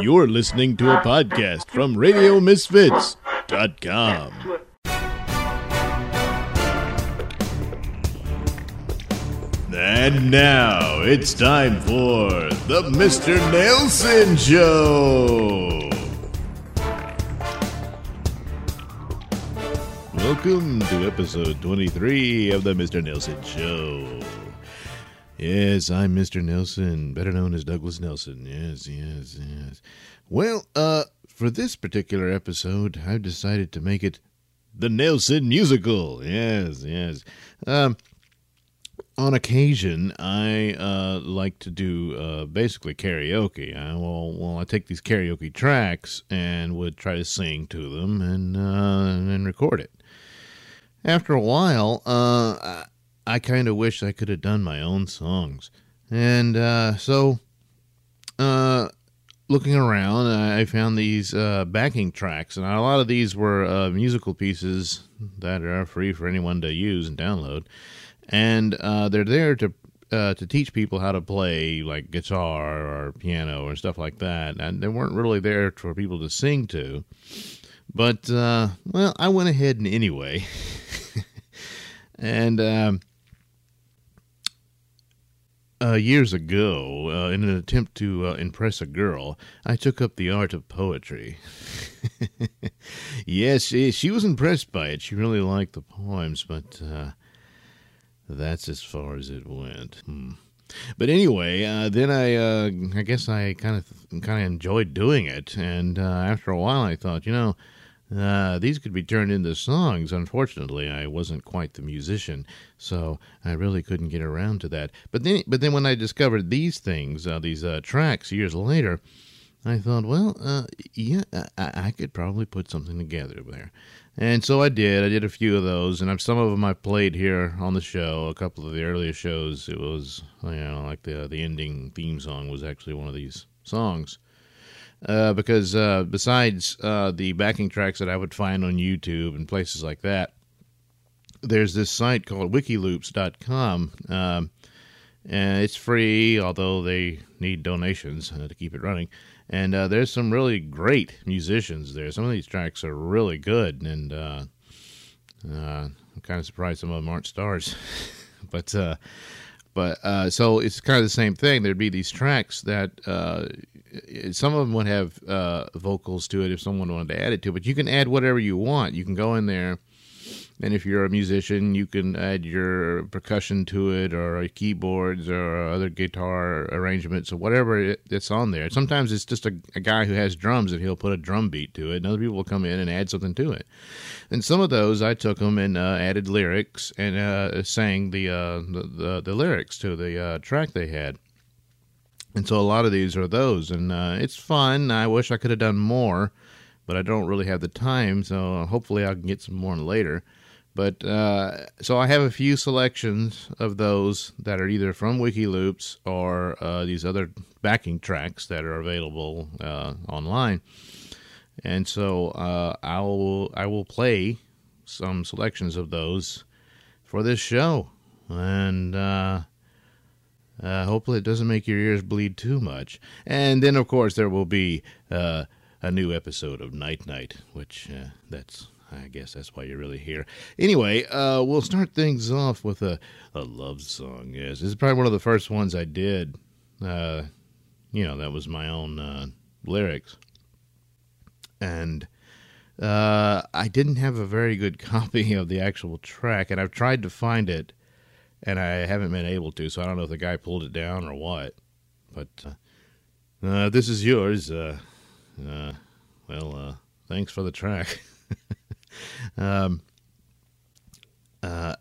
You're listening to a podcast from RadioMisfits.com. And now it's time for the Mr. Nailsin Show. Welcome to episode 23 of the Mr. Nailsin Show. Yes, I'm Mr. Nailsin, better known as Douglas Nailsin. Yes, yes, yes. Well, uh, for this particular episode, I've decided to make it the Nailsin musical. Yes, yes. Um, on occasion, I uh, like to do uh, basically karaoke. I will, well, I take these karaoke tracks and would try to sing to them and uh, and record it. After a while, uh, I kind of wish I could have done my own songs, and uh, so uh, looking around, I found these uh, backing tracks, and a lot of these were uh, musical pieces that are free for anyone to use and download and uh, they're there to uh, to teach people how to play like guitar or piano or stuff like that. And they weren't really there for people to sing to. But uh, well, I went ahead and anyway, and. Um, uh, years ago, uh, in an attempt to uh, impress a girl, I took up the art of poetry. yes, she, was impressed by it. She really liked the poems, but uh, that's as far as it went. Hmm. But anyway, uh, then I, uh, I guess I kind of, kind of enjoyed doing it, and after a while, I thought, you know, uh, these could be turned into songs. Unfortunately, I wasn't quite the musician, so I really couldn't get around to that. But then, but then when I discovered these things, uh, these uh, tracks years later, I thought, well, uh, yeah, I, I, could probably put something together there. And so I did. I did a few of those, and I've, some of them I played here on the show. A couple of the earlier shows, it was you know like the the ending theme song was actually one of these songs. Uh, because uh, besides uh, the backing tracks that I would find on YouTube and places like that, there's this site called WikiLoops.com, um, and it's free, although they need donations uh, to keep it running. And uh, there's some really great musicians there. Some of these tracks are really good, and uh, I'm kind of surprised some of them aren't stars. but but uh, so it's kind of the same thing. There'd be these tracks that some of them would have vocals to it if someone wanted to add it to. But you can add whatever you want. You can go in there and if you're a musician, you can add your percussion to it, or keyboards, or other guitar arrangements, or whatever it's on there. Sometimes it's just a, a, guy who has drums, and he'll put a drum beat to it, and other people will come in and add something to it. And some of those, I took them and uh, added lyrics and uh, sang the, uh, the, the, the lyrics to the uh, track they had. And so a lot of these are those, and uh, it's fun. I wish I could have done more, but I don't really have the time. So hopefully I can get some more later. But uh, so I have a few selections of those that are either from WikiLoops or uh, these other backing tracks that are available uh, online. And so uh, I will I will play some selections of those for this show, and uh, uh, hopefully it doesn't make your ears bleed too much. And then of course there will be a new episode of Night Knight, which that's I guess that's why you're really here. Anyway, uh, we'll start things off with a, a love song. Yes, this is probably one of the first ones I did. Uh, you know, that was my own uh, lyrics. And uh, I didn't have a very good copy of the actual track, and I've tried to find it, and I haven't been able to, so I don't know if the guy pulled it down or what. But uh, uh, this is yours. well, thanks for the track. um, uh,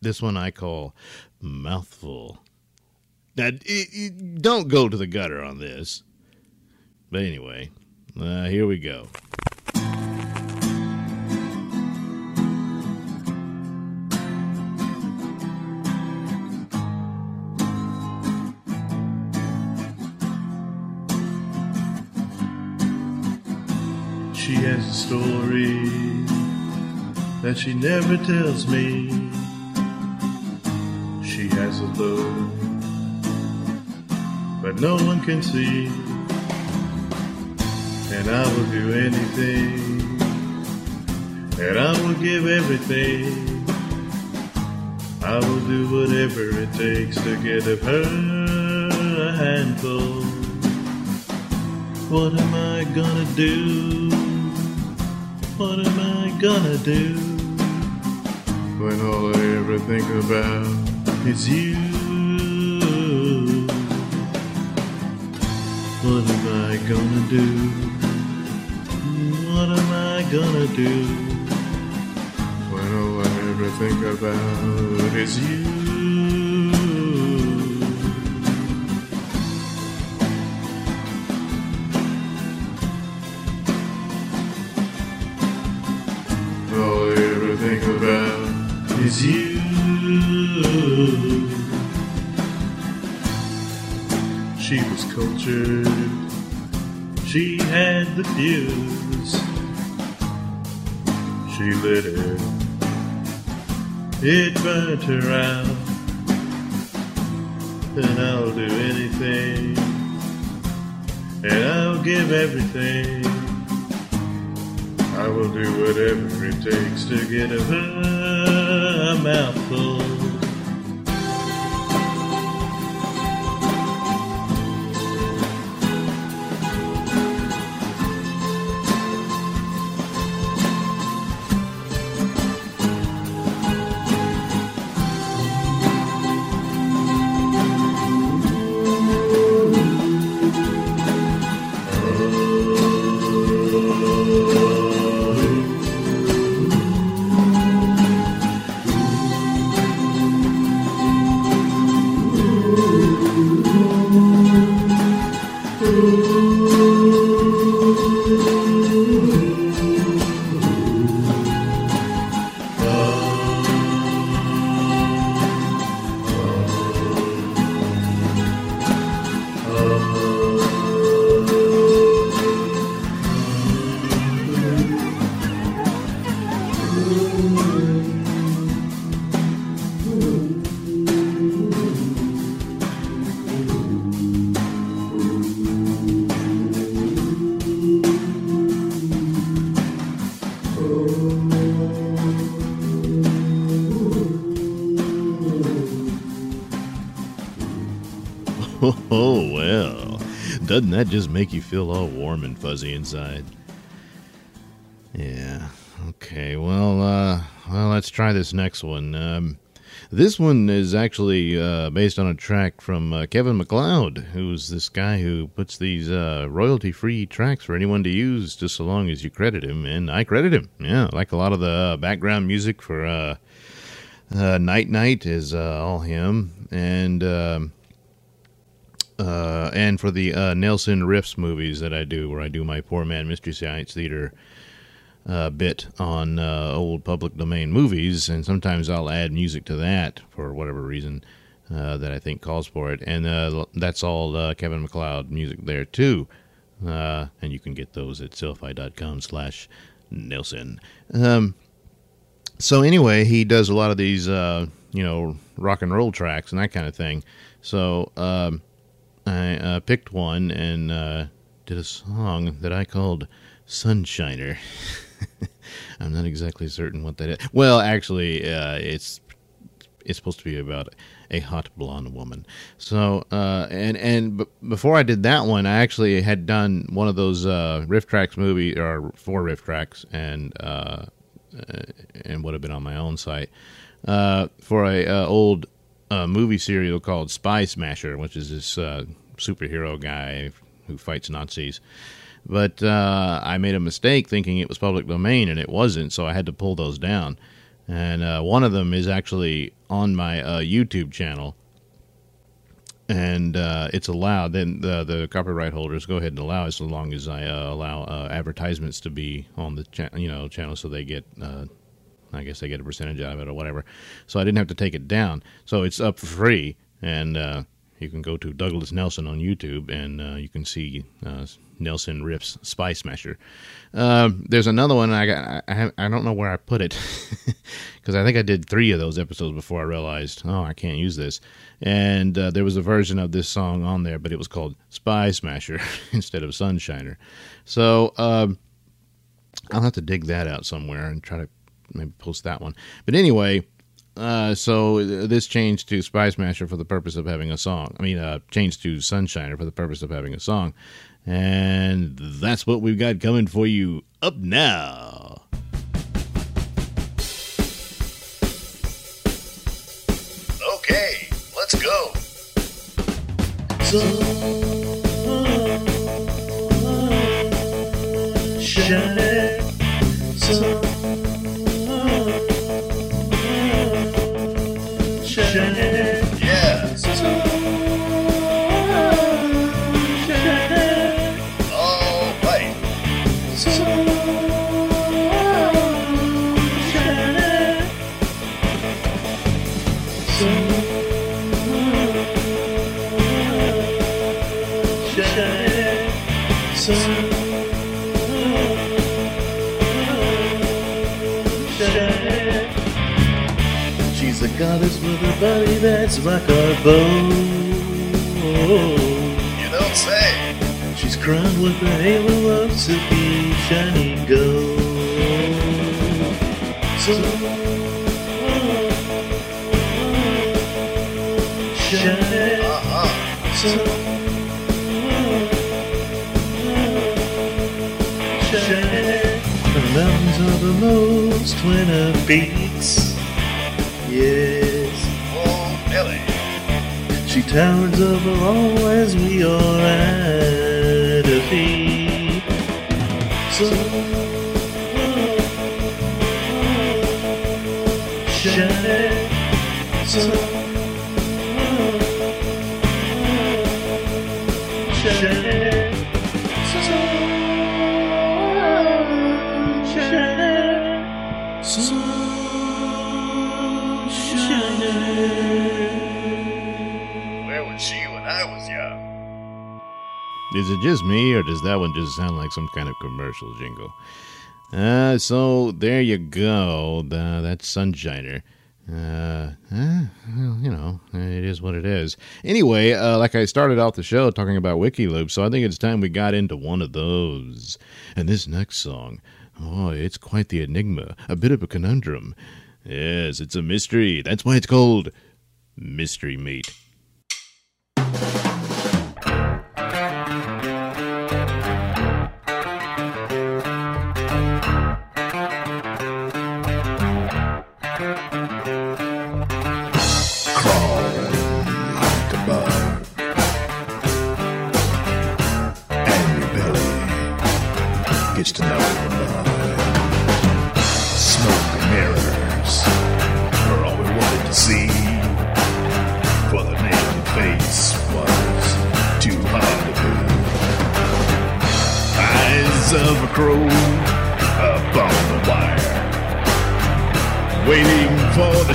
this one I call mouthful. Now, it, it, don't go to the gutter on this. But anyway, uh, here we go. Story that she never tells me. She has a love, but no one can see. And I will do anything, and I will give everything. I will do whatever it takes to get of her a handful. What am I gonna do? What am I gonna do? When all I ever think about is you. What am I gonna do? What am I gonna do? When all I ever think about is you. She had the fuse. She lit it. It burnt her out. And I'll do anything. And I'll give everything. I will do whatever it takes to get a mouthful. Doesn't that just make you feel all warm and fuzzy inside? Yeah. Okay. Well, uh, well, let's try this next one. Um, this one is actually uh, based on a track from uh, Kevin MacLeod, who's this guy who puts these uh, royalty-free tracks for anyone to use, just so long as you credit him. And I credit him. Yeah, like a lot of the uh, background music for uh, uh, Night Knight is all him, and. Uh, and for the uh, Nailsin Riffs movies that I do, where I do my Poor Man Mystery Science Theater uh, bit on uh, old public domain movies, and sometimes I'll add music to that for whatever reason uh, that I think calls for it, and uh, that's all uh, Kevin MacLeod music there too, uh, and you can get those at Sellfy.com slash Nailsin. Um, so anyway, he does a lot of these, uh, you know, rock and roll tracks and that kind of thing. So um, I uh, picked one and uh, did a song that I called Sunshiner. I'm not exactly certain what that is. Well, actually, uh, it's it's supposed to be about a hot blonde woman. So, uh, and and b- before I did that one, I actually had done one of those uh, riff tracks movie or four riff tracks, and uh, uh, and would have been on my own site uh, for a uh, old uh, movie serial called Spy Smasher, which is this uh, superhero guy who fights Nazis. But uh, I made a mistake thinking it was public domain, and it wasn't, so I had to pull those down. And uh, one of them is actually on my uh, YouTube channel, and uh, it's allowed. Then the the copyright holders go ahead and allow it as long as I uh, allow advertisements to be on the cha- you know channel, so they get. I guess they get a percentage out of it or whatever. So I didn't have to take it down. So it's up for free, and uh, You can go to Douglas Nailsin on YouTube and uh, you can see uh, Nailsin riffs Spy Smasher. Um, there's another one I got. I, I don't know where I put it because I think I did three of those episodes before I realized, oh, I can't use this. And uh, there was a version of this song on there, but it was called Spy Smasher instead of Sunshiner. So um, I'll have to dig that out somewhere and try to maybe post that one. But anyway, uh, so this changed to Spy Smasher for the purpose of having a song. I mean, uh, changed to Sunshiner for the purpose of having a song. And that's what we've got coming for you up now. Okay, let's go. Shine, sun, body that's like a bow. You don't say. She's crowned with a halo of silky shiny gold. So shine, Uh-huh. so shine. The mountains are the most winter peaks. Yes. Towers over all as we are at her feet. So shine, so Is it just me, or does that one just sound like some kind of commercial jingle? Uh, so there you go. Uh, that's Sunshiner. Uh, eh, well, you know, it is what it is. Anyway, uh, like I started off the show talking about WikiLoop, so I think it's time we got into one of those. And this next song, oh, it's quite the enigma, a bit of a conundrum. Yes, it's a mystery. That's why it's called Mystery Meat.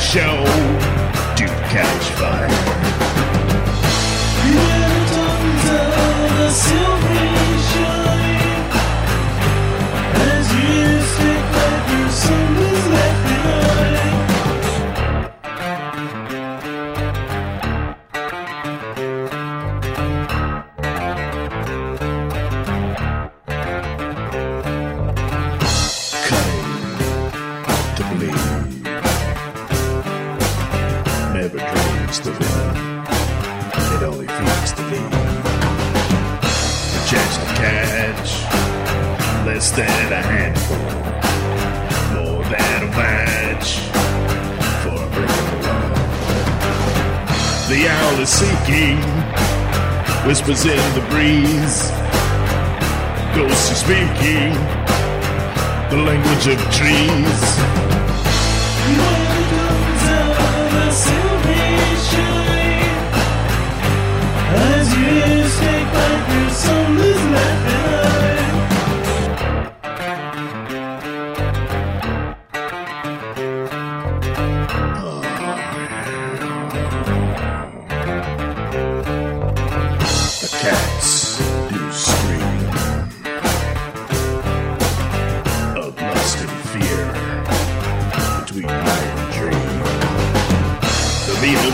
Show to catch fire. ghost is speaking the language of trees. As you take my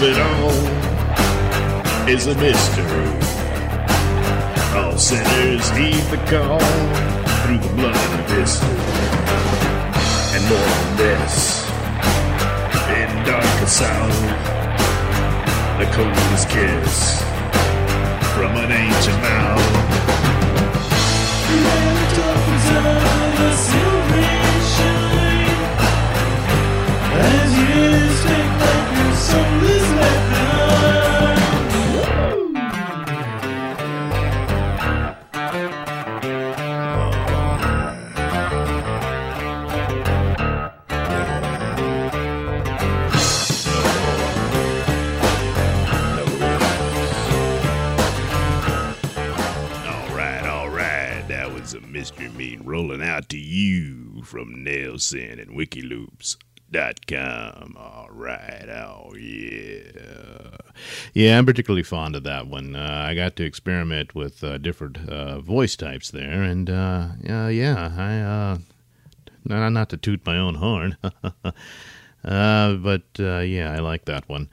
it all is a mystery. All sinners need the call through the blood of history. And more than this, in darker sound, the coldest kiss from an ancient mouth. Rolling out to you from Nailsin and WikiLoops.com. All right, oh yeah. Yeah, I'm particularly fond of that one. Uh, I got to experiment with uh, different uh, voice types there, and uh, yeah, I uh, not, not to toot my own horn, uh, but yeah, I like that one.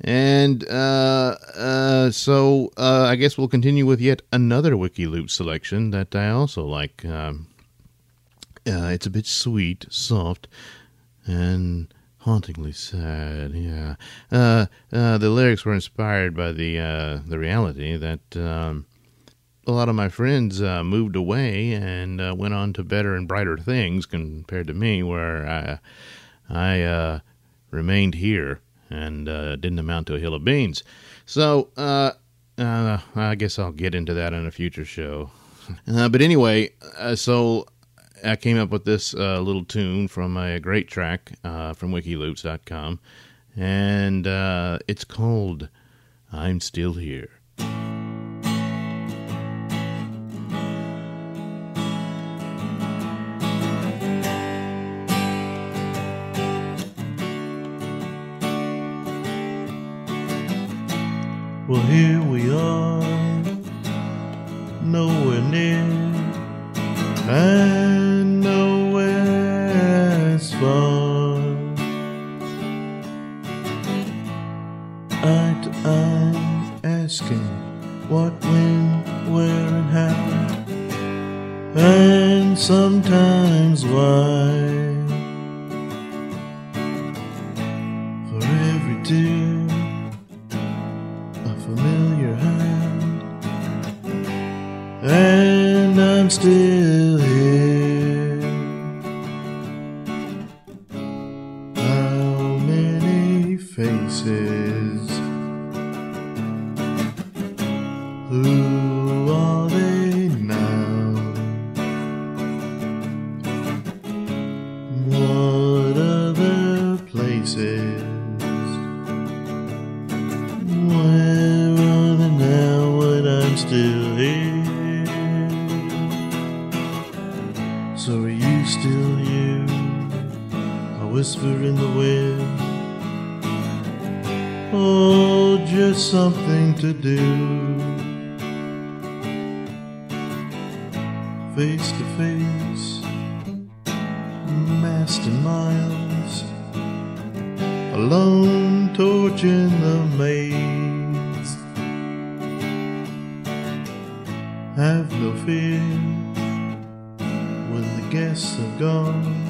And uh, uh, so uh, I guess we'll continue with yet another WikiLoop selection that I also like. Um, uh, it's a bit sweet, soft, and hauntingly sad. Yeah, uh, uh, the lyrics were inspired by the uh, the reality that um, a lot of my friends uh, moved away and uh, went on to better and brighter things compared to me, where I I uh, remained here and uh, didn't amount to a hill of beans. So uh, uh, I guess I'll get into that in a future show. Uh, but anyway, uh, so I came up with this uh, little tune from a great track uh, from wikiloops.com, and uh, it's called I'm Still Here. Whisper in the wind. Oh, just something to do. Face to face, masked in miles a lone torch in the maze. Have no fear when the guests are gone,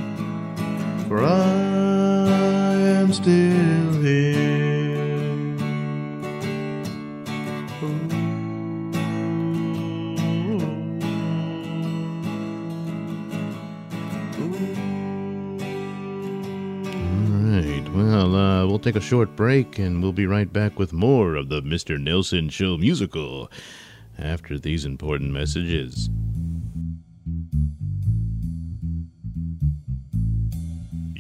for I am still here. All right. Well, uh, we'll take a short break and we'll be right back with more of the Mr. Nailsin Show musical after these important messages.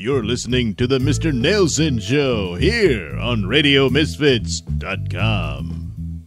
You're listening to the Mr. Nailsin Show here on RadioMisfits.com.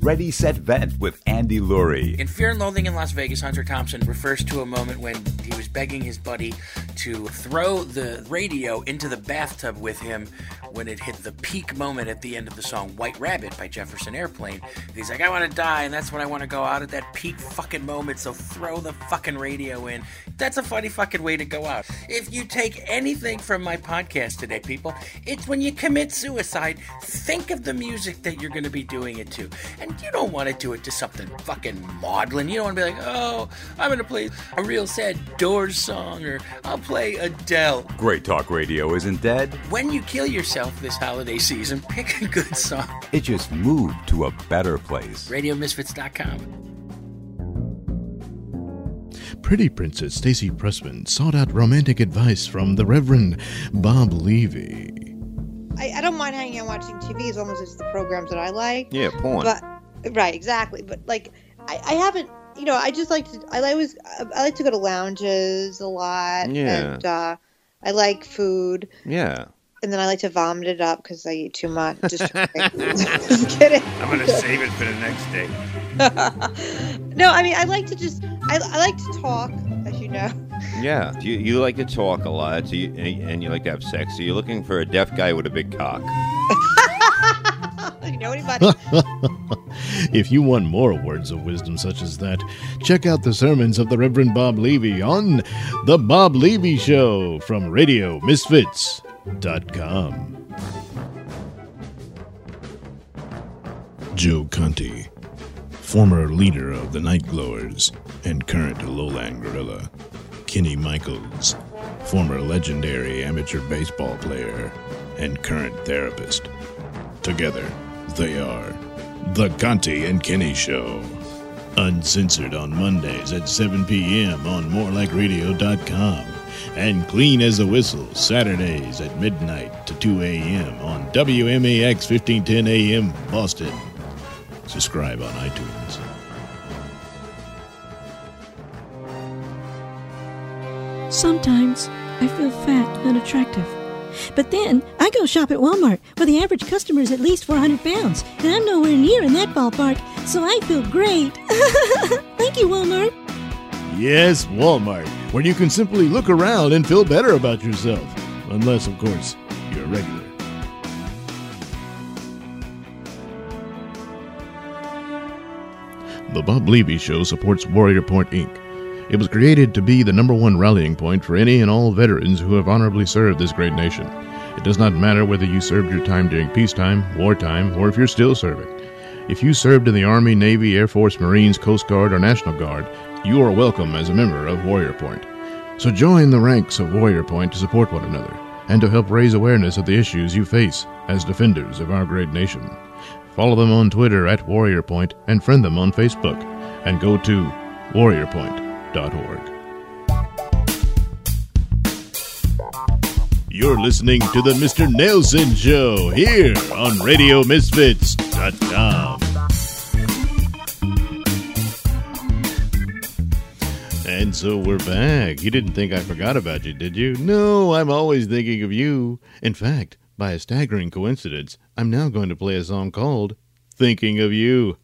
Ready Set Vent with Andy Lurie. In Fear and Loathing in Las Vegas, Hunter Thompson refers to a moment when he was begging his buddy to throw the radio into the bathtub with him when it hit the peak moment at the end of the song White Rabbit by Jefferson Airplane. He's like, I want to die, and that's when I want to go out at that peak fucking moment, so throw the fucking radio in. That's a funny fucking way to go out. If you take anything from my podcast today, people, it's when you commit suicide, think of the music that you're going to be doing it to. And you don't want to do it to something fucking maudlin. You don't want to be like, oh, I'm going to play a real sad Doors song, or I'll play Adele. Great Talk Radio isn't dead. When you kill yourself this holiday season, pick a good song. It just moved to a better place. RadioMisfits.com. Pretty Princess Stacy Pressman sought out romantic advice from the Reverend Bob Levy. I, I don't mind hanging out watching TV as long as it's the programs that I like. Yeah, porn. But right, exactly. But like, I, I haven't. You know, I just like to. I always. I like to go to lounges a lot. Yeah. And uh, I like food, yeah. and then I like to vomit it up because I eat too much. Just, just kidding. I'm gonna save it for the next day. no, I mean, I like to just. I, I like to talk, as you know. Yeah. You, you like to talk a lot, so you, and and you like to have sex. So you're looking for a deaf guy with a big cock. know anybody? if you want more words of wisdom such as that, check out the sermons of the Reverend Bob Levy on The Bob Levy Show from RadioMisfits.com. Joe Conti, former leader of the Nightglowers and current Lowland Gorilla. Kenny Michaels, former legendary amateur baseball player and current therapist. Together, they are The Conti and Kenny Show. Uncensored on Mondays at 7 p.m. on morelikeradio.com. And clean as a whistle Saturdays at midnight to 2 a.m. on WMAX 1510 a.m. Boston. Subscribe on iTunes. Sometimes I feel fat and unattractive. But then I go shop at Walmart, where the average customer is at least 400 pounds, and I'm nowhere near in that ballpark, so I feel great. Thank you, Walmart. Yes, Walmart, where you can simply look around and feel better about yourself. Unless, of course, you're a regular. The Bob Levy Show supports Warrior Point Inc. It was created to be the number one rallying point for any and all veterans who have honorably served this great nation. It does not matter whether you served your time during peacetime, wartime, or if you're still serving. If you served in the Army, Navy, Air Force, Marines, Coast Guard, or National Guard, you are welcome as a member of Warrior Point. So join the ranks of Warrior Point to support one another and to help raise awareness of the issues you face as defenders of our great nation. Follow them on Twitter at Warrior Point and friend them on Facebook. And go to warriorpoint.org. You're listening to the Mr. Nailsin Show here on RadioMisfits.com. And so we're back. You didn't think I forgot about you, did you? No, I'm always thinking of you. In fact, by a staggering coincidence, I'm now going to play a song called Thinking of You.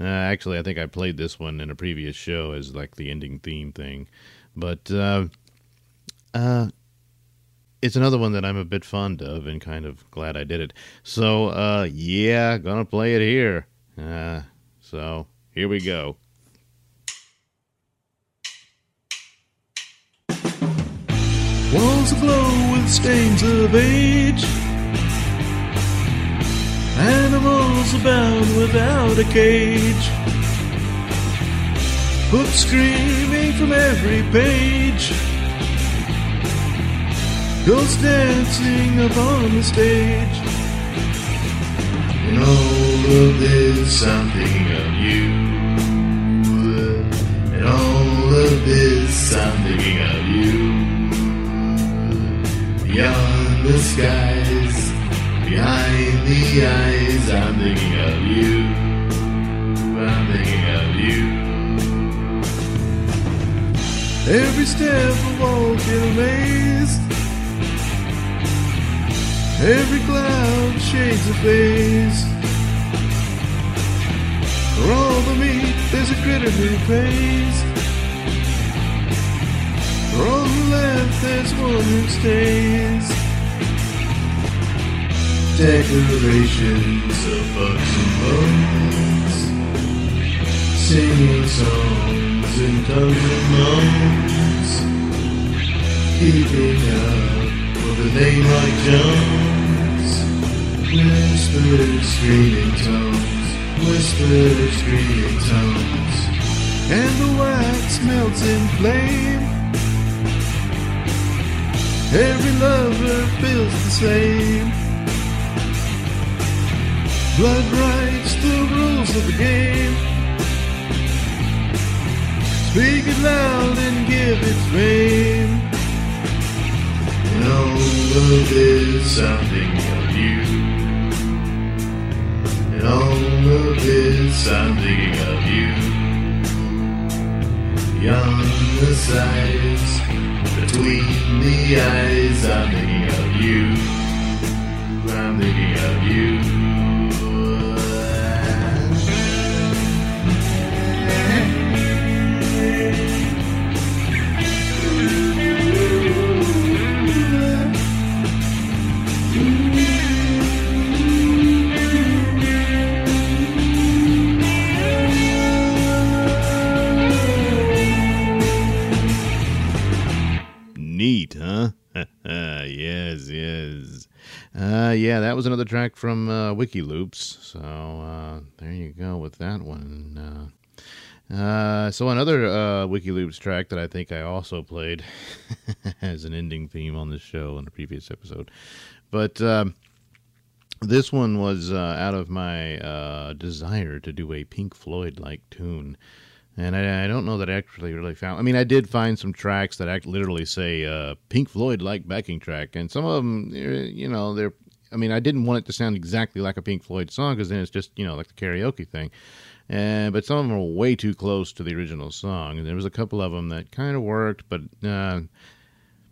Uh, actually, I think I played this one in a previous show as like the ending theme thing. But uh, uh, it's another one that I'm a bit fond of and kind of glad I did it. So, uh, yeah, gonna play it here. Uh, so, here we go. Walls aglow with stains of age. Animals abound without a cage. Books screaming from every page. Ghosts dancing upon the stage. In all of this, thinking of you. In all of this, thinking of you. Beyond the skies, behind the eyes, I'm thinking of you. I'm thinking of you. Every step a walk in a maze. Every cloud shades a face. For all the meat, there's a critter who pays. For on the left, there's one who stays. Decorations of bugs and bones. Singing songs in tongues and moans. Keeping up with a name like Jones. Whispered, screaming tones. Whispered, screaming tones. And the wax melts in flame. Every lover feels the same. Blood writes the rules of the game. Speak it loud and give it fame. Of this I'm thinking of you. And all of this I'm thinking of you. Beyond the sides, between the eyes, I'm thinking of you. I'm thinking of you. Uh, yeah, that was another track from uh, Wiki Loops. So uh, there you go with that one. Uh, uh, so another uh, Wiki Loops track that I think I also played as an ending theme on this show in a previous episode, but um, this one was uh, out of my uh, desire to do a Pink Floyd like tune. And I, I don't know that I actually really found. I mean, I did find some tracks that act literally say uh, Pink Floyd like backing track, and some of them, you know, they're. I mean, I didn't want it to sound exactly like a Pink Floyd song because then it's just you know like the karaoke thing. And but some of them are way too close to the original song, and there was a couple of them that kind of worked, but uh,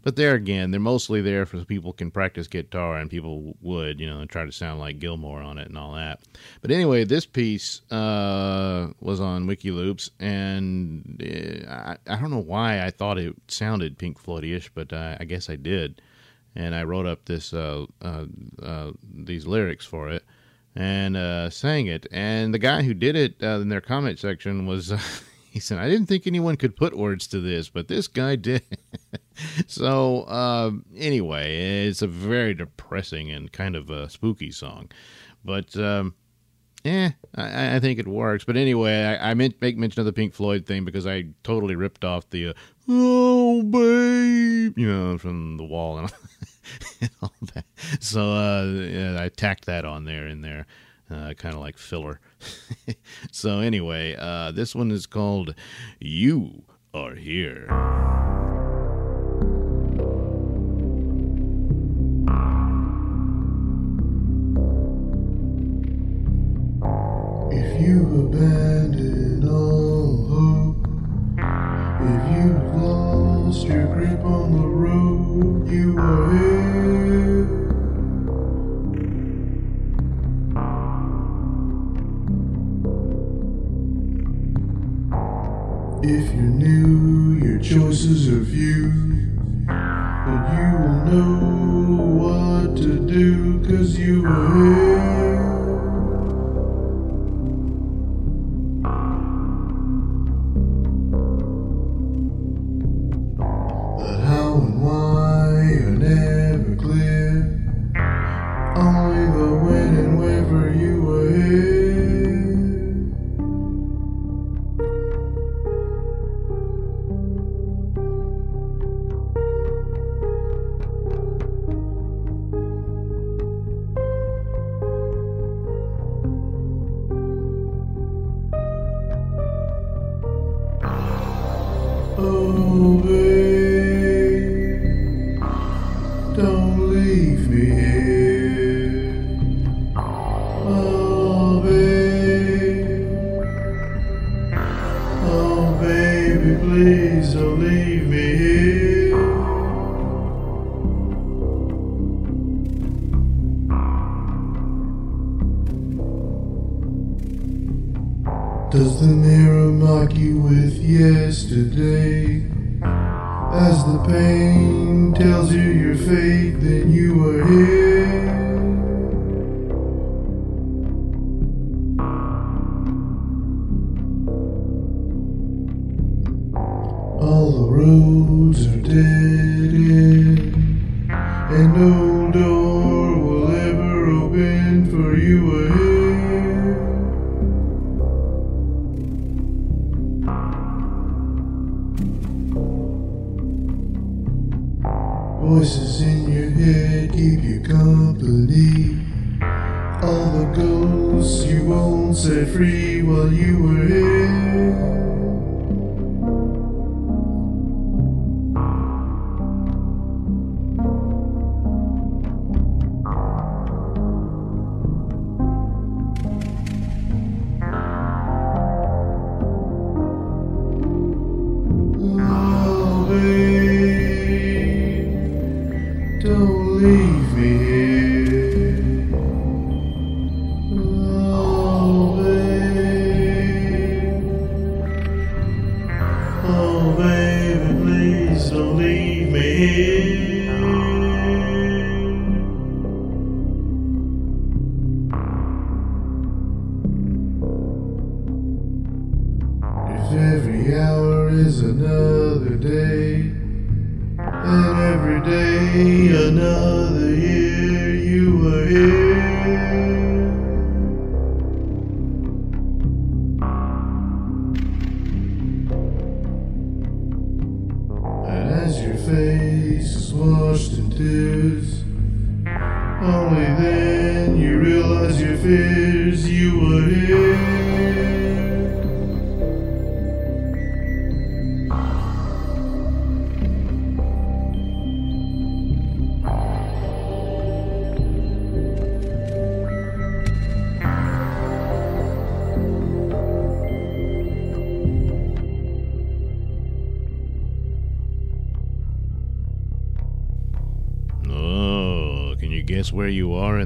but there again, they're mostly there for people can practice guitar and people would, you know, try to sound like Gilmour on it and all that. But anyway, this piece uh, was on WikiLoops, and uh, I, I don't know why I thought it sounded Pink Floyd-ish, but uh, I guess I did. And I wrote up this uh, uh, uh, these lyrics for it and uh, sang it. And the guy who did it in their comment section was. He said, I didn't think anyone could put words to this, but this guy did. so, uh, anyway, it's a very depressing and kind of a spooky song. But, um, yeah, I, I think it works. But anyway, I, I meant make mention of the Pink Floyd thing because I totally ripped off the, uh, oh, babe, you know, from the wall and, and all that. So, uh, yeah, I tacked that on there in there uh, kind of like filler. so anyway, uh, this one is called "You Are Here." If you abandon all hope, if you've lost your grip on the road, you are If you're new, your choices are few, but you will know what to do, cause you are here.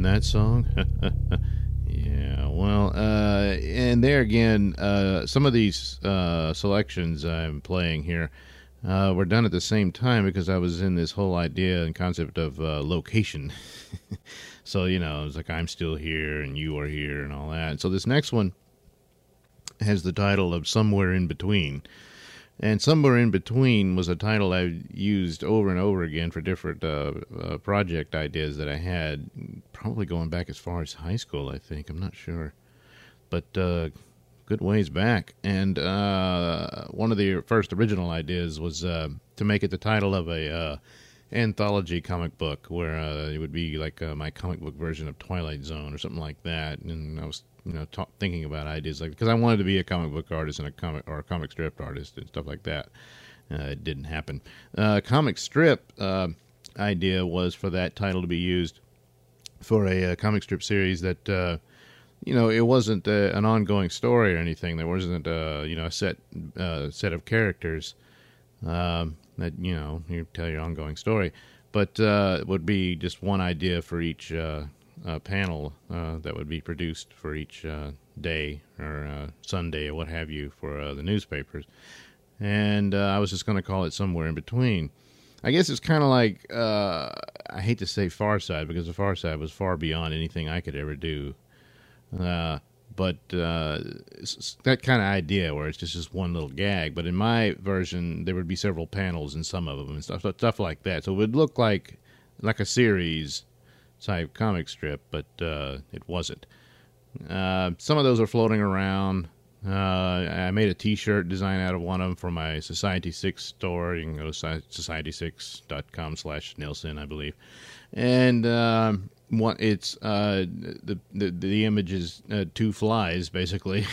That song? yeah, well, uh, and there again, uh, some of these uh, selections I'm playing here uh, were done at the same time because I was in this whole idea and concept of uh, location. so, you know, it's like I'm still here and you are here and all that. So, this next one has the title of Somewhere in Between. And somewhere in between was a title I used over and over again for different uh, uh, project ideas that I had, probably going back as far as high school. I think I'm not sure, but uh, good ways back. And uh, one of the first original ideas was uh, to make it the title of a uh, anthology comic book, where it would be like my comic book version of Twilight Zone or something like that. And I was you know ta- thinking about ideas like because I wanted to be a comic book artist and a comic or a comic strip artist and stuff like that. Uh, it didn't happen. Uh, comic strip uh, idea was for that title to be used for a, uh comic strip series that uh, you know it wasn't uh, an ongoing story or anything. There wasn't uh, you know a set set of characters um, that you know you tell your ongoing story, but it would be just one idea for each uh, panel uh, that would be produced for each uh, day or uh, Sunday or what have you for uh, the newspapers, and uh, I was just going to call it somewhere in between. I guess it's kind of like I hate to say Far Side because the Far Side was far beyond anything I could ever do. But that kind of idea where it's just just one little gag. But in my version, there would be several panels in some of them and stuff stuff like that. So it would look like like a series type comic strip, but uh, it wasn't. Uh, some of those are floating around. Uh, I made a T-shirt design out of one of them for my Society Six store. You can go to society6.com slash Nailsin, I believe. And um, it's uh, the, the the image is uh, two flies basically,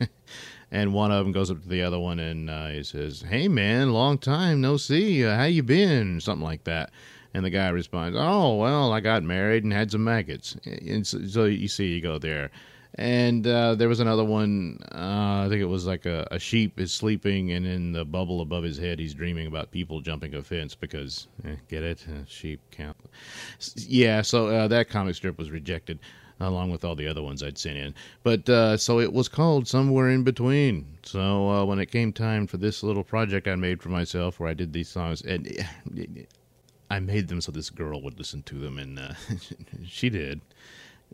and one of them goes up to the other one and uh, he says, "Hey man, long time no see. How you been?" Something like that. And the guy responds, "Oh well, I got married and had some maggots." And so, so you see, you go there. And uh, there was another one. Uh, I think it was like a, a sheep is sleeping, and in the bubble above his head, he's dreaming about people jumping a fence because, eh, get it? Uh, sheep count. Yeah, so uh, that comic strip was rejected. along with all the other ones I'd sent in. But uh, so it was called Somewhere in Between. So uh, when it came time for this little project I made for myself, where I did these songs, and I made them so this girl would listen to them, and uh, she did.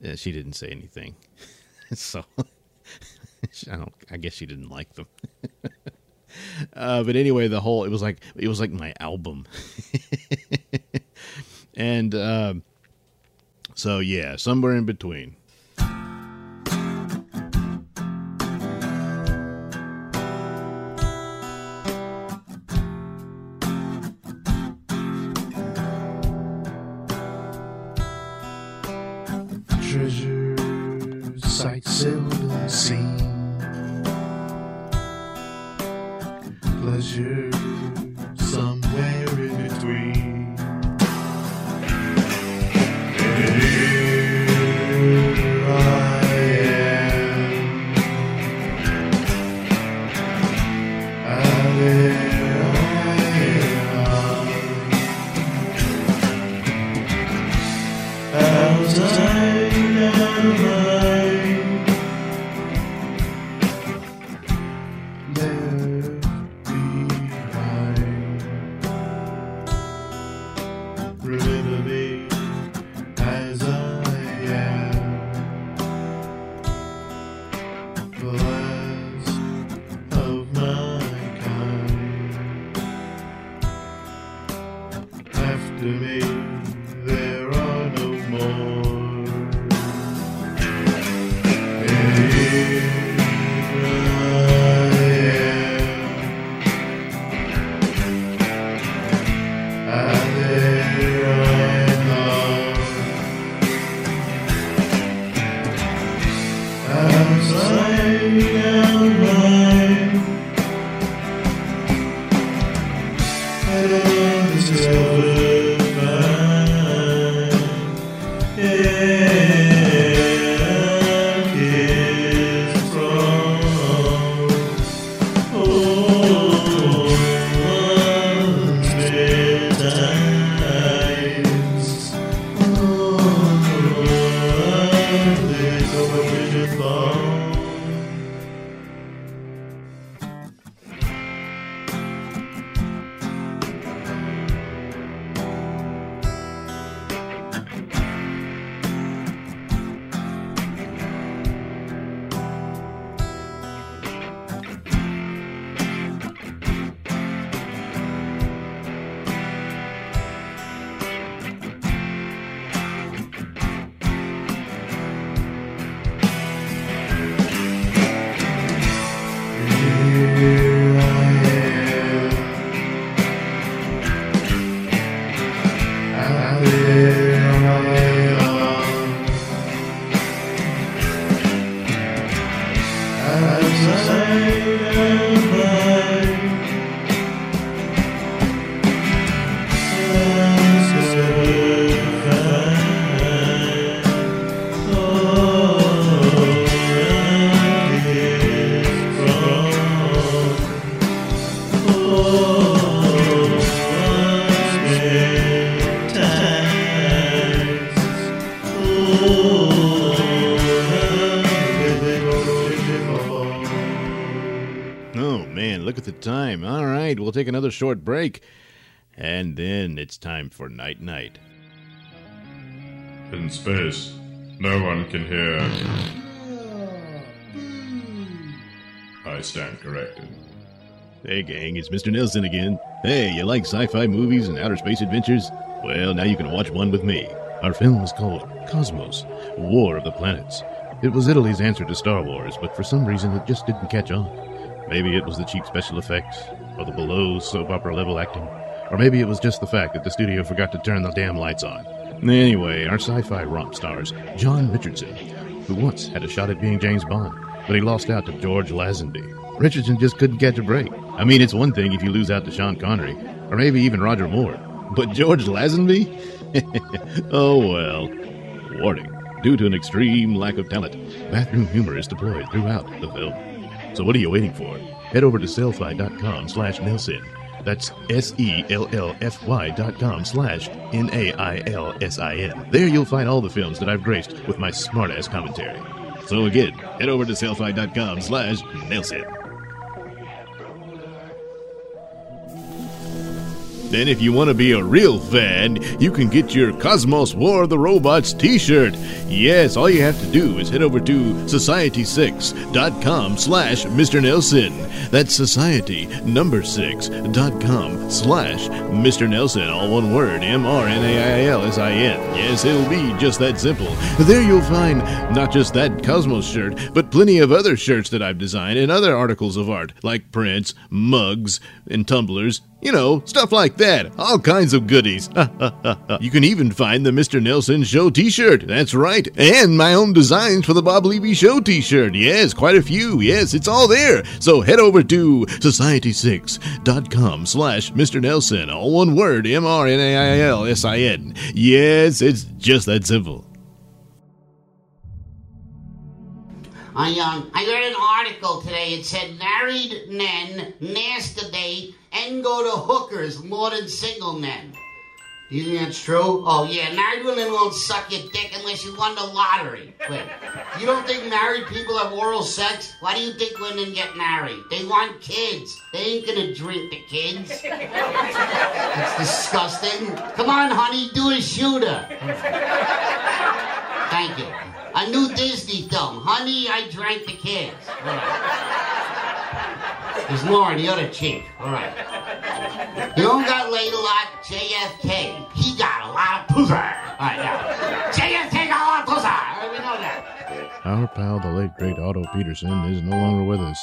Uh, she didn't say anything, so I don't. I guess she didn't like them. uh, but anyway, the whole it was like it was like my album, and um so yeah, somewhere in between. Yeah, take another short break, and then it's time for Night Knight. In space, no one can hear. I stand corrected. Hey gang, it's Mr. Nailsin again. Hey, you like sci-fi movies and outer space adventures? Well, now you can watch one with me. Our film is called Cosmos: War of the Planets. It was Italy's answer to Star Wars, but for some reason it just didn't catch on. Maybe it was the cheap special effects, or the below soap opera level acting, or maybe it was just the fact that the studio forgot to turn the damn lights on. Anyway, our sci-fi romp stars John Richardson, who once had a shot at being James Bond, but he lost out to George Lazenby. Richardson just couldn't catch a break. I mean, it's one thing if you lose out to Sean Connery, or maybe even Roger Moore, but George Lazenby? oh well. Warning. Due to an extreme lack of talent, bathroom humor is deployed throughout the film. So what are you waiting for? Head over to sellfy.com slash Nailsin That's S-E-L-L-F-Y dot com slash N-A-I-L-S-I-N. There you'll find all the films that I've graced with my smartass commentary. So again, head over to sellfy.com slash Nailsin. Then, if you want to be a real fan, you can get your Cosmos War of the Robots t shirt. Yes, all you have to do is head over to society6.com slash Mr. Nailsin. That's society number 6.com slash Mr. Nailsin. All one word M R N A I L S I N. Yes, it'll be just that simple. There you'll find not just that Cosmos shirt, but plenty of other shirts that I've designed and other articles of art, like prints, mugs, and tumblers. You know, stuff like that. All kinds of goodies. you can even find the Mr. Nailsin Show t shirt. That's right. And my own designs for the Bob Levy Show t shirt. Yes, quite a few. Yes, it's all there. So head over to society6.com slash Mr. Nailsin. All one word M R N A I L S I N. Yes, it's just that simple. I um I read an article today. It said married men masturbate and go to hookers more than single men. Do you think that's true? Oh yeah, married women won't suck your dick unless you won the lottery. Wait, you don't think married people have oral sex? Why do you think women get married? They want kids. They ain't gonna drink the kids. That's disgusting. Come on, honey, do a shooter. Thank you. A new Disney film. Honey, I drank the kids. More on the other cheek. All right. You don't got laid a lot, JFK. He got a lot of pussy. All right, now. JFK got a lot of pussy. We know that. Our pal, the late great Otto Peterson, is no longer with us,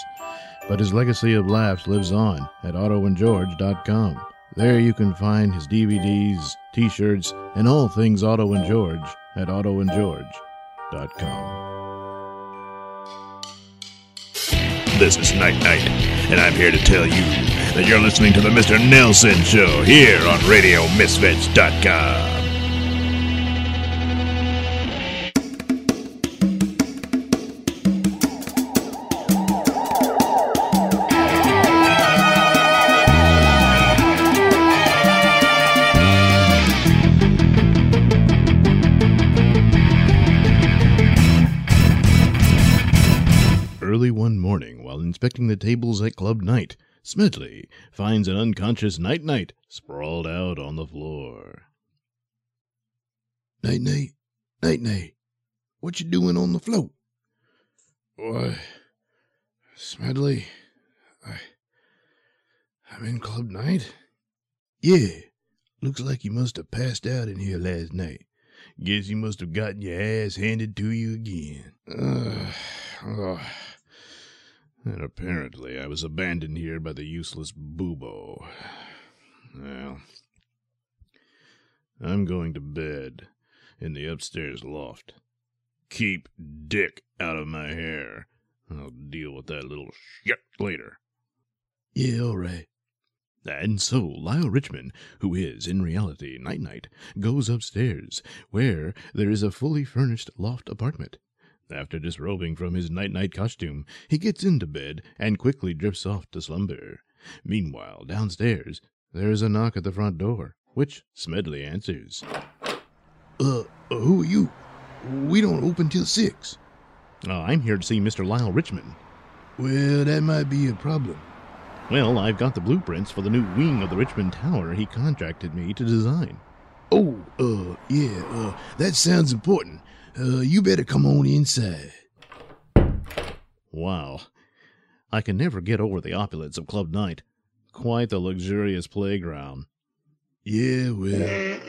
but his legacy of laughs lives on at ottoandgeorge.com. There you can find his DVDs, t shirts, and all things Otto and George at ottoandgeorge.com. This is Night Knight, and I'm here to tell you that you're listening to the Mr. Nailsin Show here on RadioMisfits.com. inspecting the tables at Club Night, Smedley finds an unconscious Night Knight sprawled out on the floor. Night Knight, Night Knight. What you doing on the float? Why, Smedley, I, I'm in Club Night. Yeah, looks like you must have passed out in here last night. Guess you must have gotten your ass handed to you again. Uh, oh. And apparently I was abandoned here by the useless Bubo. Well, I'm going to bed in the upstairs loft. Keep Dick out of my hair. I'll deal with that little shit later. Yeah, all right. And so Lyle Richmond, who is in reality Night Knight, goes upstairs, where there is a fully furnished loft apartment. After disrobing from his Night Knight costume, he gets into bed and quickly drifts off to slumber. Meanwhile, downstairs, there is a knock at the front door, which Smedley answers. Uh, uh, who are you? We don't open till six. Oh, I'm here to see Mr. Lyle Richmond. Well, that might be a problem. Well, I've got the blueprints for the new wing of the Richmond Tower he contracted me to design. Oh, uh, yeah, uh, that sounds important. Uh, you better come on inside. Wow. I can never get over the opulence of Club Night. Quite the luxurious playground. Yeah, well.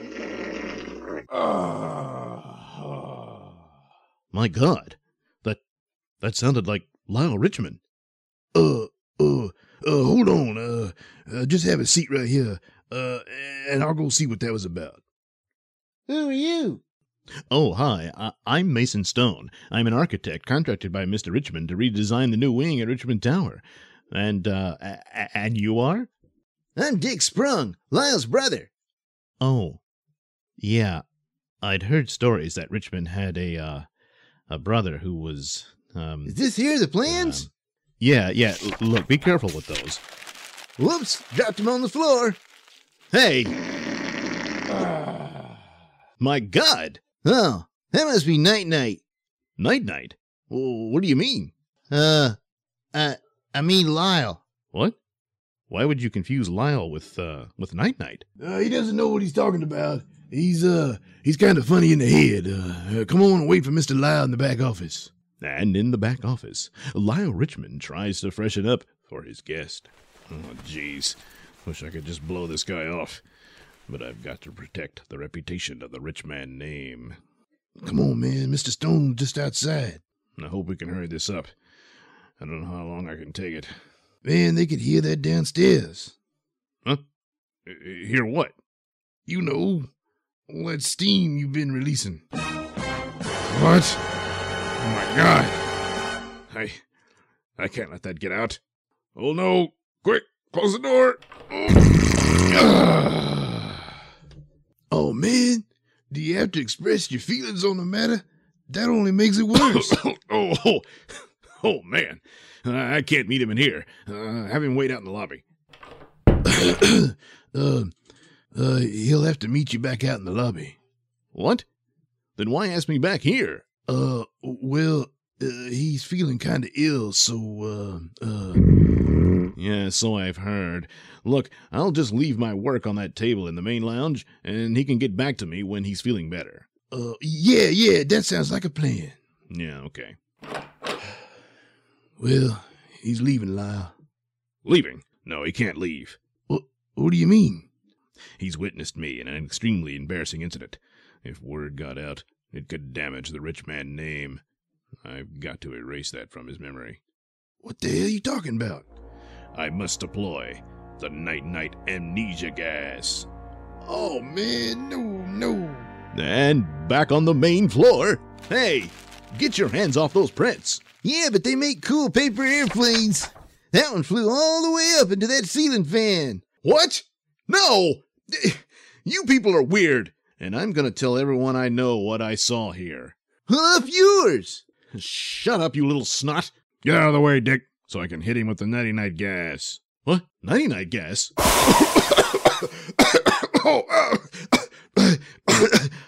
My God. That that sounded like Lyle Richmond. Uh, uh, uh, hold on. Uh, uh, just have a seat right here. Uh, and I'll go see what that was about. Who are you? Oh, hi. I- I'm Mason Stone. I'm an architect contracted by Mr. Richmond to redesign the new wing at Richmond Tower. And, uh, a- and you are? I'm Dick Sprung, Lyle's brother. Oh, yeah. I'd heard stories that Richmond had a, uh, a brother who was, um. Is this here the plans? um, yeah, yeah. L- look, be careful with those. Whoops, dropped him on the floor. Hey. My God. Oh, that must be Night Knight. Night Knight? What do you mean? Uh, I, I mean Lyle. What? Why would you confuse Lyle with, uh, with Night Knight? Uh, he doesn't know what he's talking about. He's, uh, he's kind of funny in the head. Uh, uh, come on and wait for Mr. Lyle in the back office. And in the back office, Lyle Richmond tries to freshen up for his guest. Oh, jeez. Wish I could just blow this guy off. But I've got to protect the reputation of the rich man name. Come on, man. Mr. Stone just outside. I hope we can hurry this up. I don't know how long I can take it. Man, they could hear that downstairs. Huh? Hear what? You know, all that steam you've been releasing. What? Oh my god. I I can't let that get out. Oh no. Quick, close the door. Oh. oh man, do you have to express your feelings on the matter? That only makes it worse. oh, oh, oh, man. Uh, I can't meet him in here. Uh, have him wait out in the lobby. uh, uh, he'll have to meet you back out in the lobby. What? Then why ask me back here? Uh, well, uh, he's feeling kind of ill, so, uh, uh. Yeah, so I've heard. Look, I'll just leave my work on that table in the main lounge, and he can get back to me when he's feeling better. Uh, yeah, yeah, that sounds like a plan. Yeah, okay. Well, he's leaving, Lyle. Leaving? No, he can't leave. What, what do you mean? He's witnessed me in an extremely embarrassing incident. If word got out, it could damage the rich man's name. I've got to erase that from his memory. What the hell are you talking about? I must deploy the Night Knight amnesia gas. Oh man, no, no. And back on the main floor. Hey, get your hands off those prints. Yeah, but they make cool paper airplanes. That one flew all the way up into that ceiling fan. What? No! You people are weird, and I'm gonna tell everyone I know what I saw here. Off yours! Shut up, you little snot! Get out of the way, Dick, so I can hit him with the nighty night gas. What? Nighty night gas? oh, uh,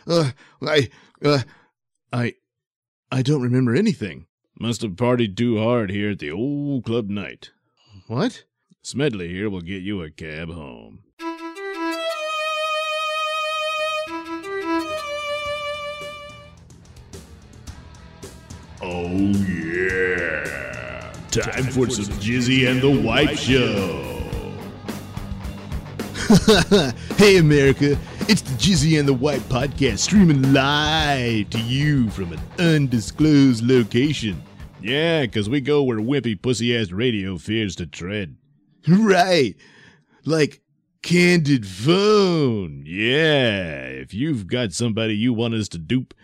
uh, I, uh, I, I don't remember anything. Must have partied too hard here at the old club night. What? Smedley here will get you a cab home. Oh yeah. Time for some Jizzy and the Wipe Show. hey, America. It's the Jizzy and the Wipe podcast streaming live to you from an undisclosed location. Yeah, because we go where wimpy pussy ass radio fears to tread. Right. Like Candid Phone. Yeah, if you've got somebody you want us to dupe,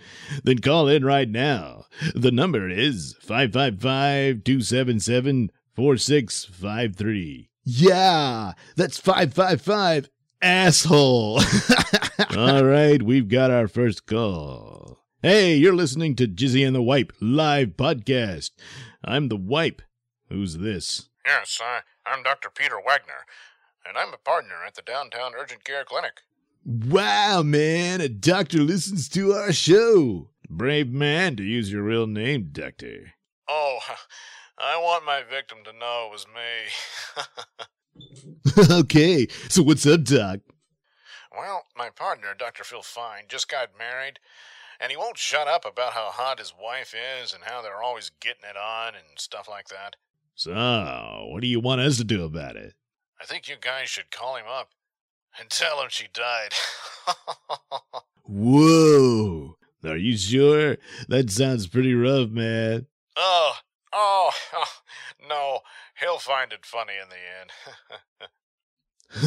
then call in right now. The number is 555 277 4653. Yeah, that's 555 asshole. All right, we've got our first call. Hey, you're listening to Jizzy and the Wipe live podcast. I'm the Wipe. Who's this? Yes, I, I'm Dr. Peter Wagner, and I'm a partner at the Downtown Urgent Care Clinic. wow, man, a doctor listens to our show. Brave man to use your real name, Doctor. Oh, I want my victim to know it was me. okay, so what's up, Doc? well, my partner, Dr. Phil Fine, just got married, and he won't shut up about how hot his wife is and how they're always getting it on and stuff like that. So, what do you want us to do about it? I think you guys should call him up and tell him she died. Whoa. Are you sure? That sounds pretty rough, man. oh, oh, no, he'll find it funny in the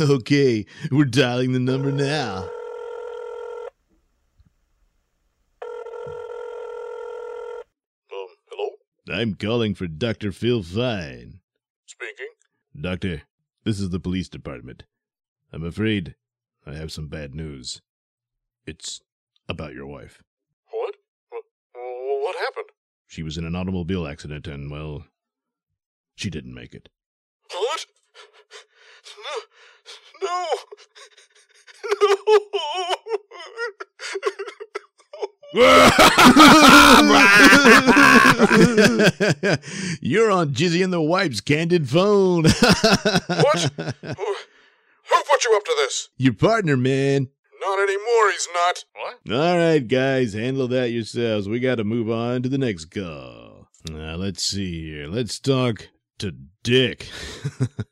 end. okay, we're dialing the number now. um, hello? I'm calling for Dr. Phil Fine. Speaking. Doctor, this is the police department. I'm afraid I have some bad news. It's about your wife. What? What, happened? She was in an automobile accident and, well, she didn't make it. You're on Jizzy and the Wipe's candid phone. What? Who, who put you up to this? Your partner, man. Not anymore, he's not. What? All right, guys, handle that yourselves. We got to move on to the next call. Now, let's see here. Let's talk to Dick.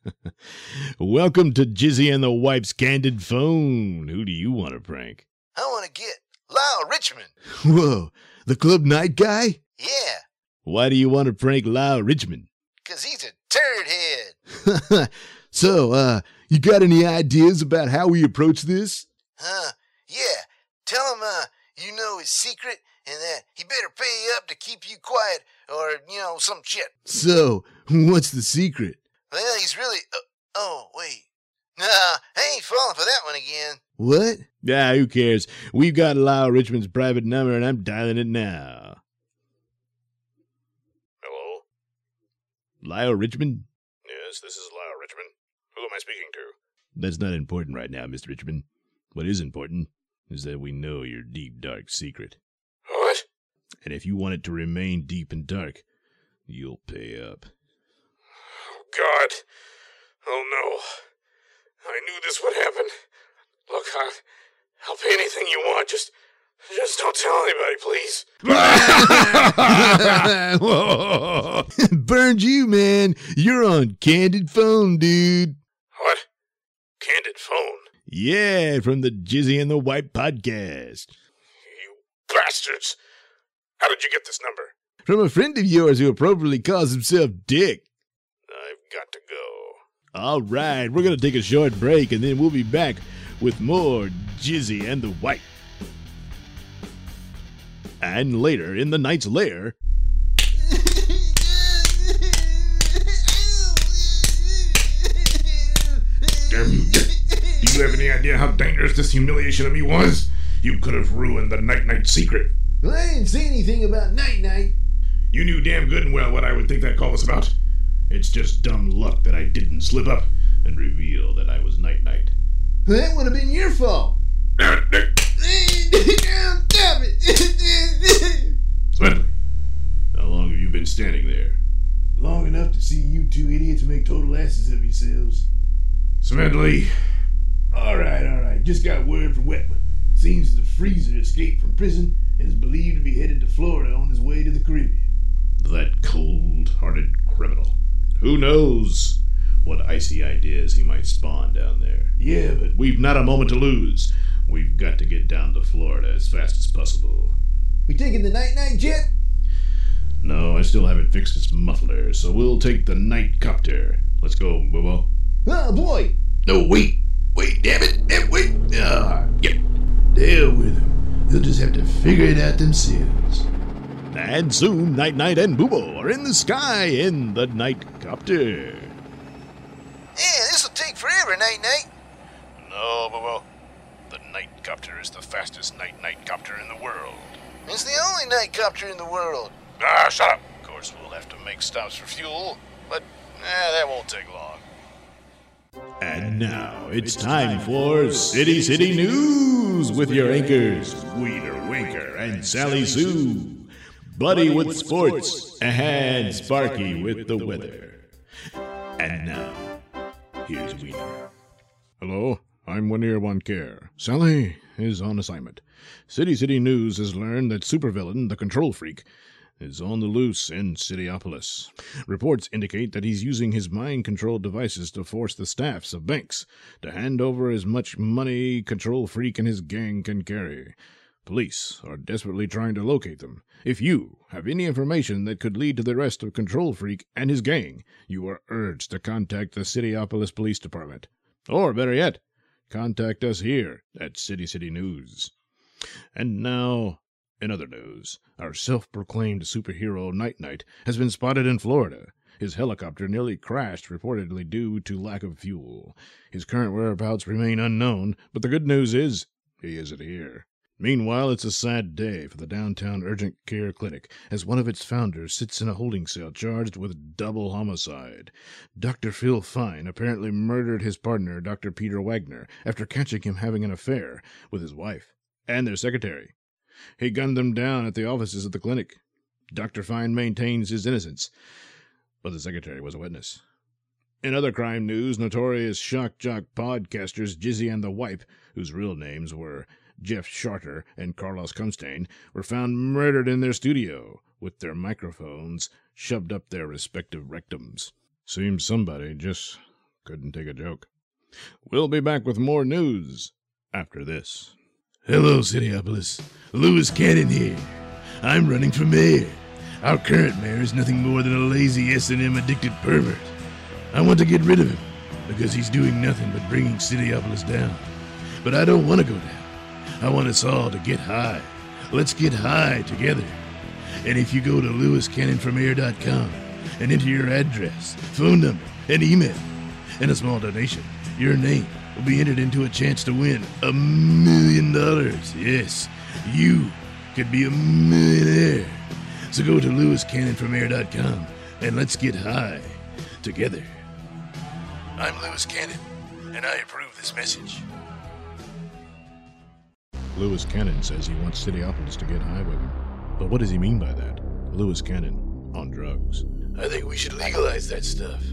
Welcome to Jizzy and the Wipe's candid phone. Who do you want to prank? I want to get Lyle Richmond. Whoa, the club night guy? Yeah, Why do you want to prank Lyle Richmond? 'cause he's a turd head. so, uh, you got any ideas about how we approach this? Huh? Yeah. Tell him, uh, you know his secret and that he better pay you up to keep you quiet or, you know, some shit. So, what's the secret? Well, he's really. Uh, oh, wait. Nah, I ain't falling for that one again. What? Ah, who cares? We've got Lyle Richmond's private number and I'm dialing it now. Hello? Lyle Richmond? Yes, this is Lyle Richmond. Who am I speaking to? That's not important right now, Mr. Richmond. What is important is that we know your deep, dark secret. What? And if you want it to remain deep and dark, you'll pay up. Oh, God. Oh, no. I knew this would happen. Look, I, I'll pay anything you want. Just, just don't tell anybody, please. Burned you, man. You're on candid phone, dude. What? Candid phone? Yeah, from the Jizzy and the Wipe podcast. You bastards. How did you get this number? From a friend of yours who appropriately calls himself Dick. I've got to go. All right, we're going to take a short break and then we'll be back with more Jizzy and the Wipe. And later in the night's lair. Damn you, Dick. Do you have any idea how dangerous this humiliation of me was? You could have ruined the Night Knight secret. Well, I didn't say anything about Night Knight. You knew damn good and well what I would think that call was about. It's just dumb luck that I didn't slip up and reveal that I was Night Knight. That would have been your fault. Damn it, Dick. Damn it. Smedley, how long have you been standing there? Long enough to see you two idiots make total asses of yourselves. Smedley, All right, all right. Just got word from Wetman. Seems the freezer escaped from prison and is believed to be headed to Florida on his way to the Caribbean. that cold hearted criminal. Who knows what icy ideas he might spawn down there? Yeah, but We've not a moment to lose. We've got to get down to Florida as fast as possible. we taking the Night Knight jet? No, I still haven't fixed its muffler, so we'll take the night copter. Let's go, Bobo. Oh boy! No, wait! Wait, damn it! Damn, wait! Ah, yeah. Deal with them. They'll just have to figure it out themselves. And soon, Night Knight and Boobo are in the sky in the night copter. Yeah, this'll take forever, Night Knight. No, Bobo. The night copter is the fastest Night Knight copter in the world. It's the only night copter in the world. Ah, shut up. Of course, we'll have to make stops for fuel, but eh, that won't take long. And now it's time for City City News with your anchors, Weeder Winker and Sally Sue, Buddy with sports, and Sparky with the weather. And now, here's Weeder. Hello, I'm Winier One Care. Sally is on assignment. City City News has learned that supervillain, the Control Freak, is on the loose in Cityopolis. Reports indicate that he's using his mind control devices to force the staffs of banks to hand over as much money Control Freak and his gang can carry. Police are desperately trying to locate them. If you have any information that could lead to the arrest of Control Freak and his gang, you are urged to contact the Cityopolis Police Department. Or, better yet, contact us here at City City News. And now, in other news, our self proclaimed superhero Night Knight has been spotted in Florida. His helicopter nearly crashed, reportedly due to lack of fuel. His current whereabouts remain unknown, but the good news is he isn't here. Meanwhile, it's a sad day for the downtown urgent care clinic as one of its founders sits in a holding cell charged with double homicide. Dr. Phil Fine apparently murdered his partner, Dr. Peter Wagner, after catching him having an affair with his wife and their secretary. He gunned them down at the offices of the clinic. Dr. Fine maintains his innocence, but the secretary was a witness. In other crime news, notorious shock jock podcasters Jizzy and the Wipe, whose real names were Jeff Charter and Carlos Comstein, were found murdered in their studio with their microphones shoved up their respective rectums. Seems somebody just couldn't take a joke. We'll be back with more news after this. Hello, Cityopolis. Lewis Cannon here. I'm running for mayor. Our current mayor is nothing more than a lazy S&M addicted pervert. I want to get rid of him because he's doing nothing but bringing Cityopolis down. But I don't want to go down. I want us all to get high. Let's get high together. And if you go to lewiscannonformayor.com and enter your address, phone number, and email, and a small donation, your name will be entered into a chance to win a million dollars. Yes, you could be a millionaire. So go to lewiscannonformayor.com and let's get high together. I'm Lewis Cannon, and I approve this message. Lewis Cannon says he wants Cityopolis to get high with him. But what does he mean by that? Lewis Cannon on drugs. I think we should legalize that stuff.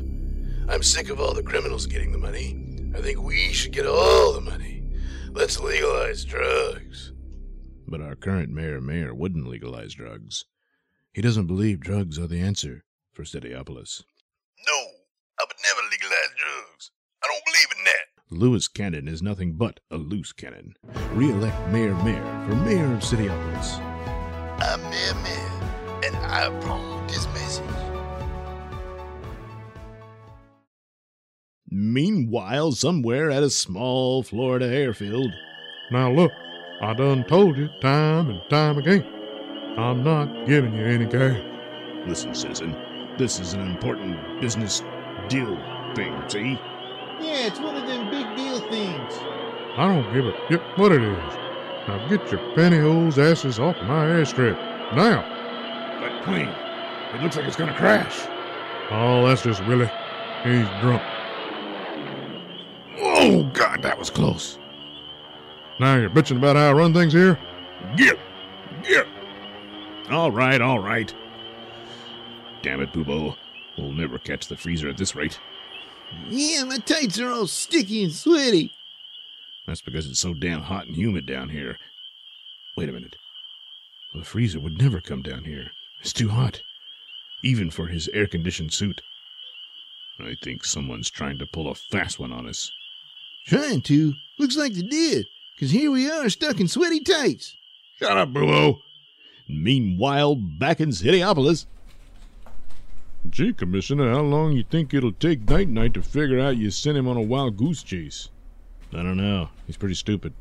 I'm sick of all the criminals getting the money. I think we should get all the money. Let's legalize drugs. But our current mayor mayor wouldn't legalize drugs. He doesn't believe drugs are the answer for Cityopolis. No, I would never legalize drugs. I don't believe in that. Lewis Cannon is nothing but a loose cannon. Re-elect Mayor Mayor for mayor of Cityopolis. I'm Mayor Mayor, and I approve this message. Meanwhile, somewhere at a small Florida airfield. Now look, I done told you time and time again. I'm not giving you any cash. Listen, citizen, this is an important business deal thing, see? Yeah, it's one of them big deal things. I don't give a yip what it is. Now get your pantyhose asses off my airstrip. Now! That plane, it looks like it's gonna crash. Oh, that's just Willie. He's drunk. Oh, God, that was close. Now you're bitching about how I run things here? Get! Get! All right, all right. Damn it, Boobo. We'll never catch the freezer at this rate. Yeah, my tights are all sticky and sweaty. That's because it's so damn hot and humid down here. Wait a minute. The freezer would never come down here. It's too hot. Even for his air conditioned suit. I think someone's trying to pull a fast one on us. Trying to? Looks like they did, 'cause here we are stuck in sweaty tights. Shut up, Boobo! Meanwhile, back in Cityopolis. Gee, Commissioner, how long you think it'll take Night Knight to figure out you sent him on a wild goose chase? I don't know. He's pretty stupid.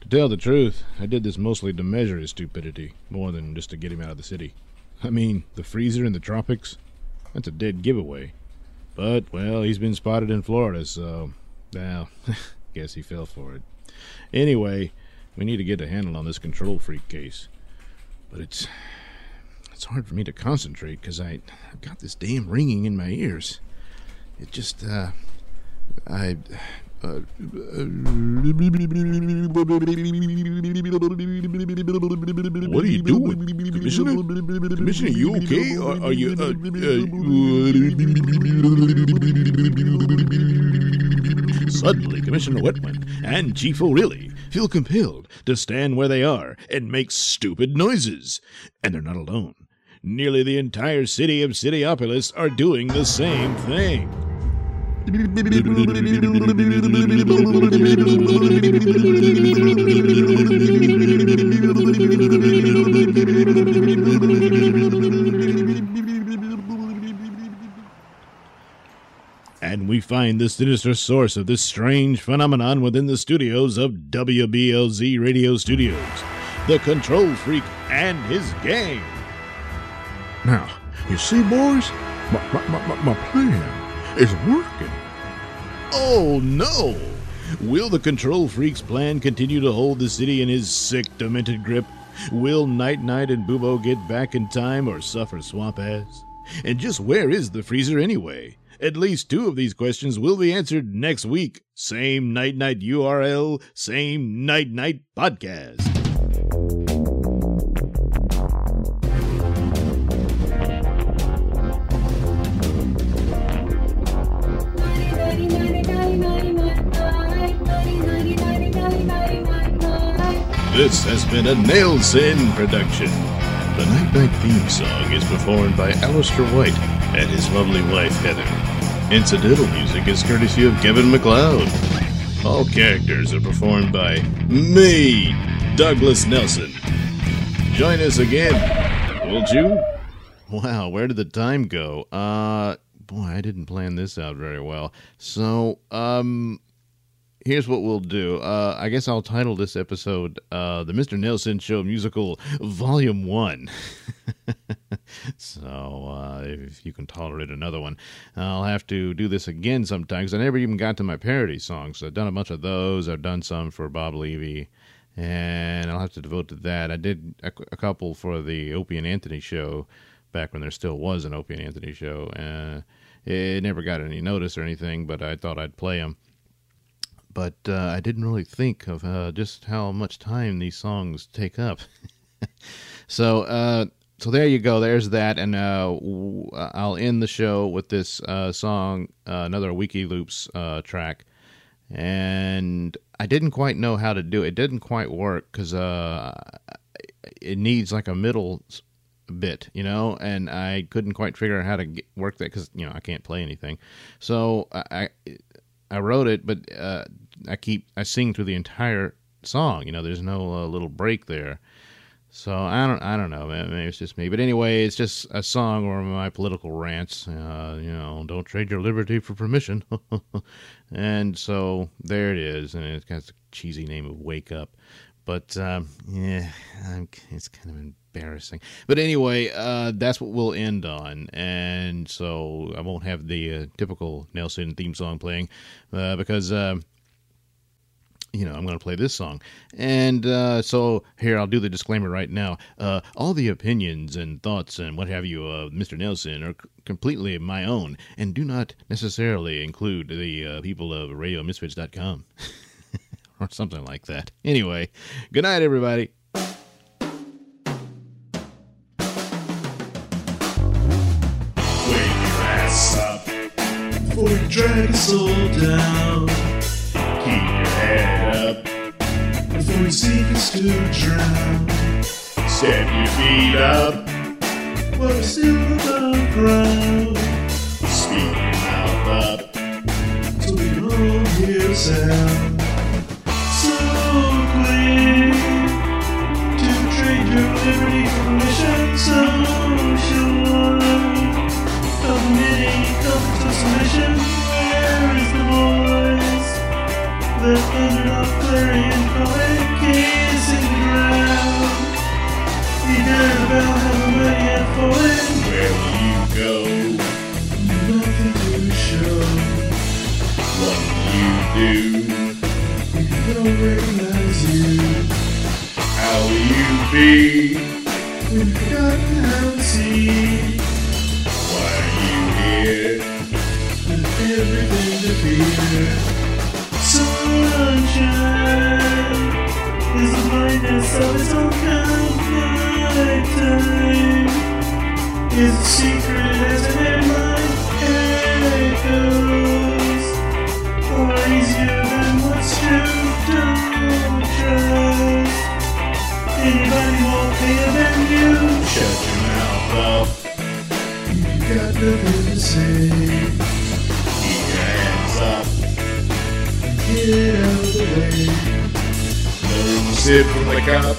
To tell the truth, I did this mostly to measure his stupidity, more than just to get him out of the city. I mean, the freezer in the tropics? That's a dead giveaway. But, well, he's been spotted in Florida, so, well, guess he fell for it. Anyway, we need to get a handle on this control freak case. But it's it's hard for me to concentrate because I I've got this damn ringing in my ears. It just uh I what are you doing, Commissioner? Commissioner, you okay? Are, are you? Uh, uh, Suddenly, Commissioner Wetman and Chief O'Reilly feel compelled to stand where they are and make stupid noises, and they're not alone. Nearly the entire city of Cityopolis are doing the same thing. And we find the sinister source of this strange phenomenon within the studios of WBLZ Radio Studios the Control Freak and his gang. Now, you see, boys, my, my, my, my plan is working. Oh no! Will the Control Freak's plan continue to hold the city in his sick, demented grip? Will Night Knight and Boobo get back in time or suffer swamp ass? And just where is the freezer anyway? At least two of these questions will be answered next week. Same Night Knight URL, same Night Knight podcast. This has been a Nailsin production. The Night Knight theme song is performed by Alistair White and his lovely wife Heather. Incidental music is courtesy of Kevin MacLeod. All characters are performed by me, Douglas Nelson. Join us again, won't you? Wow, where did the time go? Uh boy, I didn't plan this out very well. So, um here's what we'll do. Uh I guess I'll title this episode uh The Mr. Nailsin Show Musical Volume 1. so, uh if you can tolerate another one, I'll have to do this again sometime cuz I never even got to my parody songs. I've done a bunch of those. I've done some for Bob Levy and I'll have to devote to that. I did a, a couple for the Opie and Anthony show back when there still was an Opie and Anthony show. Uh, it never got any notice or anything, but I thought I'd play them. But uh, I didn't really think of uh, just how much time these songs take up. so, uh, so there you go. There's that, and uh, I'll end the show with this uh, song, uh, another wikiloops track. And I didn't quite know how to do it. It didn't quite work because it needs like a middle bit, you know, and I couldn't quite figure out how to get, work that because you know I can't play anything. So I I wrote it, but uh, I keep I sing through the entire song. You know, there's no uh, little break there. So I don't I don't know. Maybe it's just me, but anyway, it's just a song or my political rants. Uh, you know, don't trade your liberty for permission. and so there it is, and it's got a cheesy name of "Wake Up." But um, yeah, I'm, it's kind of embarrassing. But anyway, uh, that's what we'll end on. And so I won't have the uh, typical Nailsin theme song playing uh, because, uh, you know, I'm going to play this song. And uh, so here, I'll do the disclaimer right now. Uh, all the opinions and thoughts and what have you of Mr. Nailsin are c- completely my own and do not necessarily include the people of RadioMisfits.com. or something like that. Anyway, good night, everybody. Wake your ass up before you drag us all down. Sink us to drown. Step your feet up we're still above ground. Speak your mouth up so we all hear sound. So quick to trade your liberty for permission. So sure of many comforts of submission. Where is the voice that thundered off clarion do? you don't recognize you? How will you be when how to see? Why are you here? With everything to fear. Sunshine is the brightness of its own kind. Nighttime is secret No sip from the